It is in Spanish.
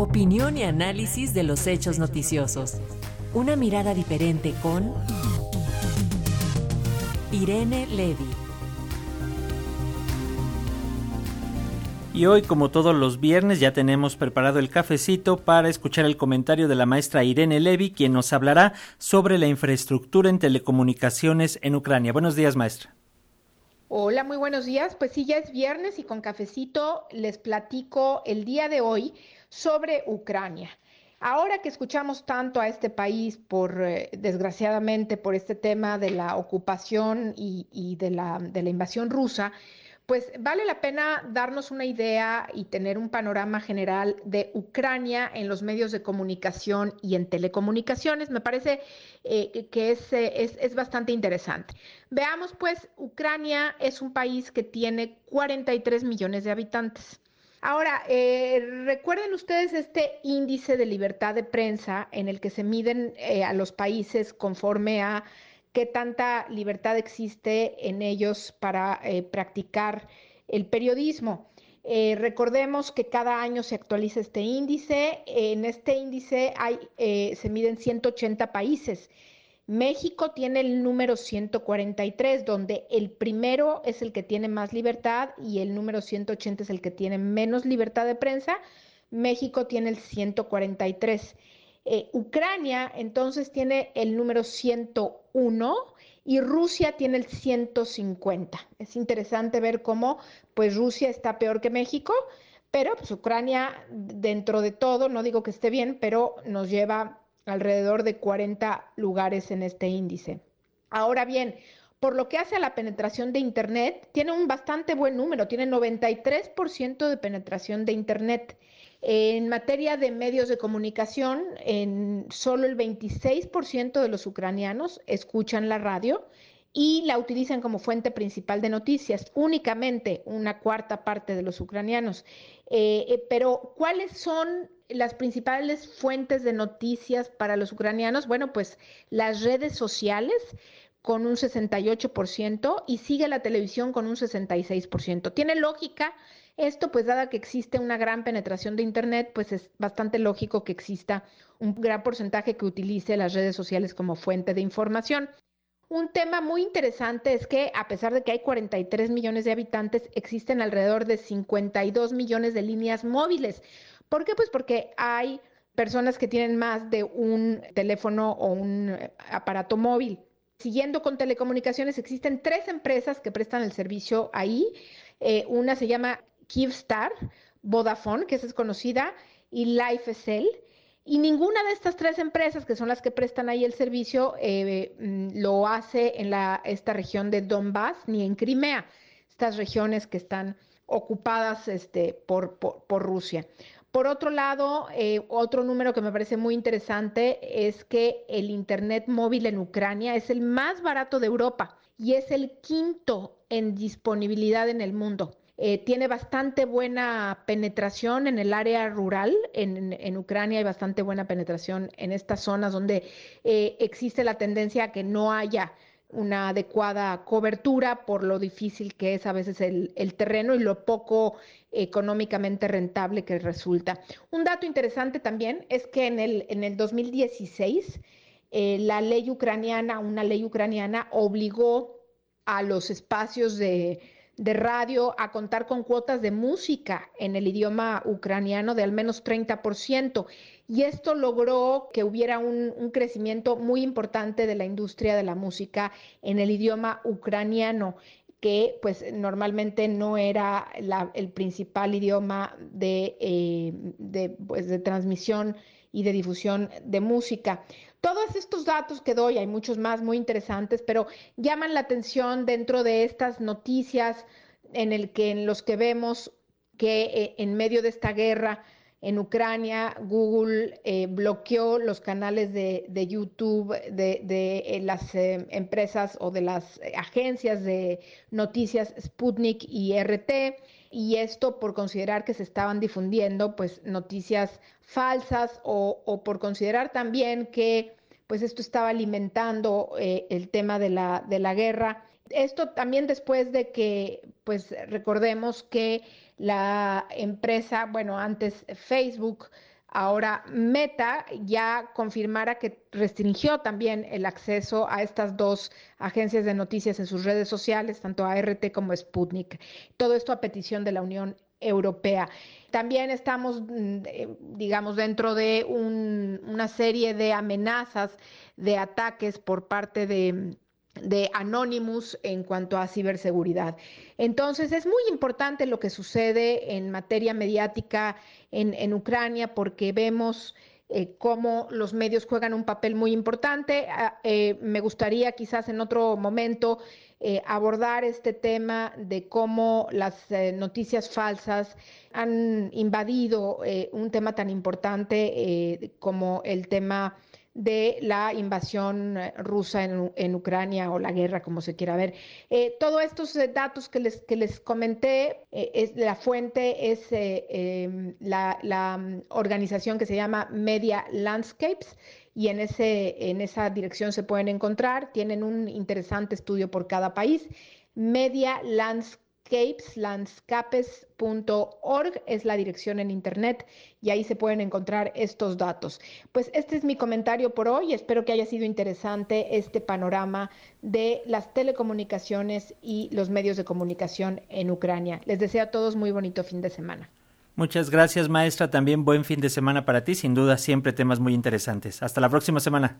Opinión y análisis de los hechos noticiosos. Una mirada diferente con Irene Levy. Y hoy, como todos los viernes, ya tenemos preparado el cafecito para escuchar el comentario de la maestra Irene Levy, quien nos hablará sobre la infraestructura en telecomunicaciones en Ucrania. Buenos días, maestra. Hola, muy buenos días. Pues sí, ya es viernes y con cafecito les platico el día de hoy sobre Ucrania. Ahora que escuchamos tanto a este país por, eh, desgraciadamente, por este tema de la ocupación y, de, la, de la invasión rusa, pues vale la pena darnos una idea y tener un panorama general de Ucrania en los medios de comunicación y en telecomunicaciones. Me parece eh, que es, eh, es, es, bastante interesante. Veamos, pues, Ucrania es un país que tiene 43 millones de habitantes. Ahora, eh, recuerden ustedes este índice de libertad de prensa en el que se miden eh, a los países conforme a qué tanta libertad existe en ellos para eh, practicar el periodismo. recordemos que cada año se actualiza este índice. En este índice hay, se miden 180 países México tiene el número 143, donde el primero es el que tiene más libertad y el número 180 es el que tiene menos libertad de prensa. México tiene el 143. Eh, Ucrania entonces tiene el número 101 y Rusia tiene el 150. Es interesante ver cómo pues Rusia está peor que México, pero pues Ucrania dentro de todo, no digo que esté bien, pero nos lleva alrededor de 40 lugares en este índice. Ahora bien, por lo que hace a la penetración de Internet, tiene un bastante buen número, tiene 93% de penetración de Internet. En materia de medios de comunicación, en solo el 26% de los ucranianos escuchan la radio y la utilizan como fuente principal de noticias, únicamente una cuarta parte de los ucranianos. Eh, eh, pero, ¿cuáles son las principales fuentes de noticias para los ucranianos? Bueno, pues las redes sociales con un 68% y sigue la televisión con un 66%. Tiene lógica esto, pues dada que existe una gran penetración de Internet, pues es bastante lógico que exista un gran porcentaje que utilice las redes sociales como fuente de información. Un tema muy interesante es que a pesar de que hay 43 millones de habitantes, existen alrededor de 52 millones de líneas móviles. ¿Por qué? Pues porque hay personas que tienen más de un teléfono o un aparato móvil. Siguiendo con telecomunicaciones, existen tres empresas que prestan el servicio ahí. Eh, una se llama Kyivstar, Vodafone, que es conocida, y LifeCell. Y ninguna de estas tres empresas, que son las que prestan ahí el servicio, eh, mm, lo hace en la, esta región de Donbass ni en Crimea, estas regiones que están ocupadas este, por, por, Rusia. Por otro lado, eh, otro número que me parece muy interesante es que el Internet móvil en Ucrania es el más barato de Europa y es el quinto en disponibilidad en el mundo. Eh, tiene bastante buena penetración en el área rural, en, Ucrania hay bastante buena penetración en estas zonas donde eh, existe la tendencia a que no haya una adecuada cobertura por lo difícil que es a veces el, terreno y lo poco económicamente rentable que resulta. Un dato interesante también es que en el, en el 2016 eh, la ley ucraniana, una ley ucraniana obligó a los espacios de de radio a contar con cuotas de música en el idioma ucraniano de al menos 30%. Y esto logró que hubiera un, crecimiento muy importante de la industria de la música en el idioma ucraniano que pues normalmente no era el principal idioma de, eh, de, pues, de transmisión y de difusión de música. Todos estos datos que doy, hay muchos más muy interesantes, pero llaman la atención dentro de estas noticias en, que, los que vemos que eh, en medio de esta guerra en Ucrania, Google eh, bloqueó los canales de, YouTube de, eh, las empresas o de las agencias de noticias Sputnik y RT, y esto por considerar que se estaban difundiendo pues noticias falsas o, por considerar también que pues esto estaba alimentando eh, el tema de la, de la guerra. Esto también después de que, pues recordemos que la empresa, bueno, antes Facebook Ahora, Meta ya confirmara que restringió también el acceso a estas dos agencias de noticias en sus redes sociales, tanto a RT como Sputnik. Todo esto a petición de la Unión Europea. También estamos, mm, eh, digamos, dentro de una serie de amenazas, de ataques por parte de de Anonymous en cuanto a ciberseguridad. Entonces, es muy importante lo que sucede en materia mediática en, Ucrania porque vemos eh, cómo los medios juegan un papel muy importante. Ah, eh, me gustaría quizás en otro momento eh, abordar este tema de cómo las noticias falsas han invadido un tema tan importante como el tema de la invasión eh, rusa en, Ucrania o la guerra, como se quiera ver. Eh, todos estos eh, datos que les, que les comenté, es, la fuente es em, la, la, mm, organización que se llama Media Landscapes y en, ese, en esa dirección se pueden encontrar. Tienen un interesante estudio por cada país. Media Landscapes landscapes.org es la dirección en internet y ahí se pueden encontrar estos datos. Pues este es mi comentario por hoy. Espero que haya sido interesante este panorama de las telecomunicaciones y los medios de comunicación en Ucrania. Les deseo a todos muy bonito fin de semana. Muchas gracias, maestra. También buen fin de semana para ti. Sin duda, siempre temas muy interesantes. Hasta la próxima semana.